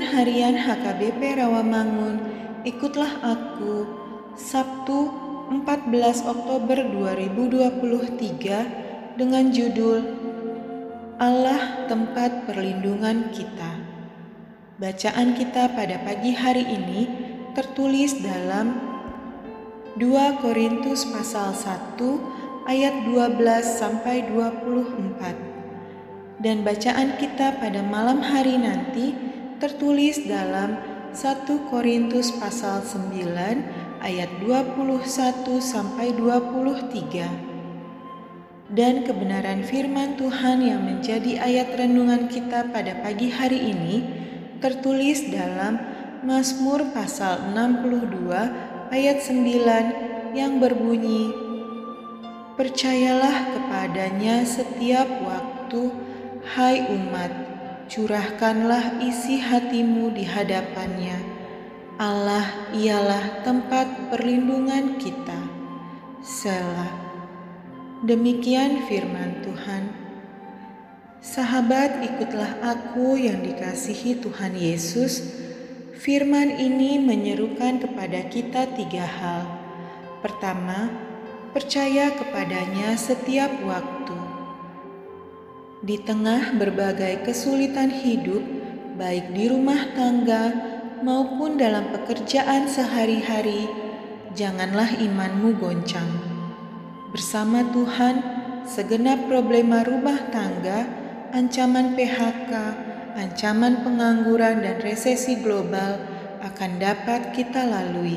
Harian HKBP Rawamangun, ikutlah aku, Sabtu 14 Oktober 2023 dengan judul Allah tempat perlindungan kita. Bacaan kita pada pagi hari ini tertulis dalam 2 Korintus pasal 1 ayat 12 sampai 24. Dan bacaan kita pada malam hari nanti tertulis dalam 1 Korintus pasal 9 ayat 21 sampai 23. Dan kebenaran firman Tuhan yang menjadi ayat renungan kita pada pagi hari ini tertulis dalam Mazmur pasal 62 ayat 9 yang berbunyi Percayalah kepadanya setiap waktu, hai umat, curahkanlah isi hatimu di hadapannya Allah ialah tempat perlindungan kita. Selah. Demikian firman Tuhan. Sahabat, ikutlah aku yang dikasihi Tuhan Yesus. Firman ini menyerukan kepada kita tiga hal. Pertama, percaya kepadanya setiap waktu. Di tengah berbagai kesulitan hidup, baik di rumah tangga, maupun dalam pekerjaan sehari-hari, janganlah imanmu goncang. Bersama Tuhan, segenap problema rumah tangga, ancaman PHK, ancaman pengangguran, dan resesi global akan dapat kita lalui.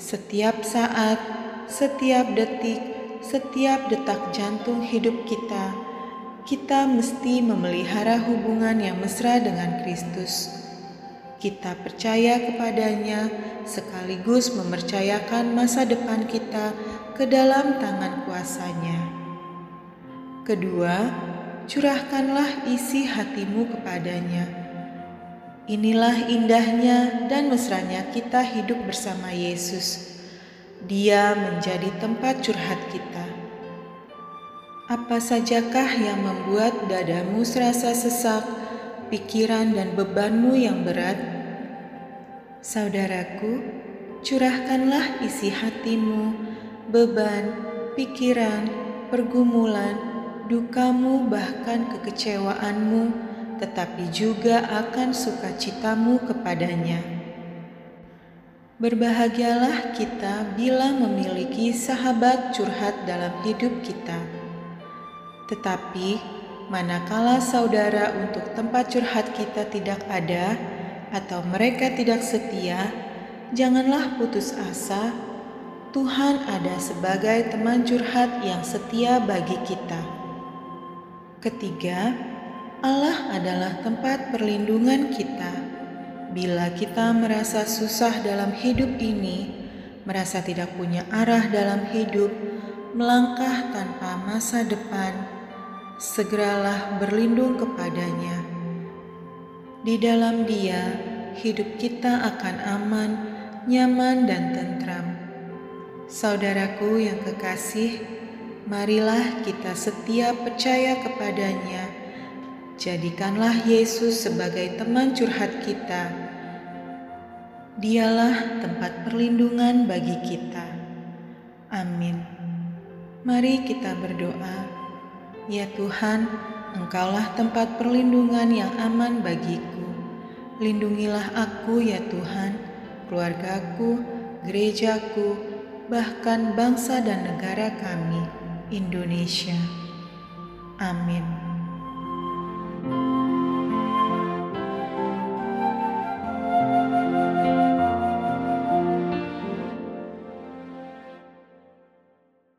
Setiap saat, setiap detik, setiap detak jantung hidup kita, kita mesti memelihara hubungan yang mesra dengan Kristus kita percaya kepadanya sekaligus mempercayakan masa depan kita ke dalam tangan kuasanya. Kedua, curahkanlah isi hatimu kepadanya. Inilah indahnya dan mesranya kita hidup bersama Yesus. Dia menjadi tempat curhat kita. Apa sajakah yang membuat dadamu serasa sesak, pikiran dan bebanmu yang berat, saudaraku, curahkanlah isi hatimu, beban, pikiran, pergumulan, dukamu, bahkan kekecewaanmu, tetapi juga akan sukacitamu kepadanya. Berbahagialah kita bila memiliki sahabat curhat dalam hidup kita. Tetapi, manakala saudara untuk tempat curhat kita tidak ada atau mereka tidak setia, janganlah putus asa. Tuhan ada sebagai teman curhat yang setia bagi kita. Ketiga, Allah adalah tempat perlindungan kita. Bila kita merasa susah dalam hidup ini, merasa tidak punya arah dalam hidup, melangkah tanpa masa depan, segeralah berlindung kepadanya. Di dalam Dia, hidup kita akan aman, nyaman, dan tentram. Saudaraku yang kekasih, marilah kita setia percaya kepadanya. Jadikanlah Yesus sebagai teman curhat kita. Dialah tempat perlindungan bagi kita. Amin. Mari kita berdoa. Ya Tuhan, Engkaulah tempat perlindungan yang aman bagiku. Lindungilah aku ya Tuhan, keluargaku, gerejaku, bahkan bangsa dan negara kami, Indonesia. Amin.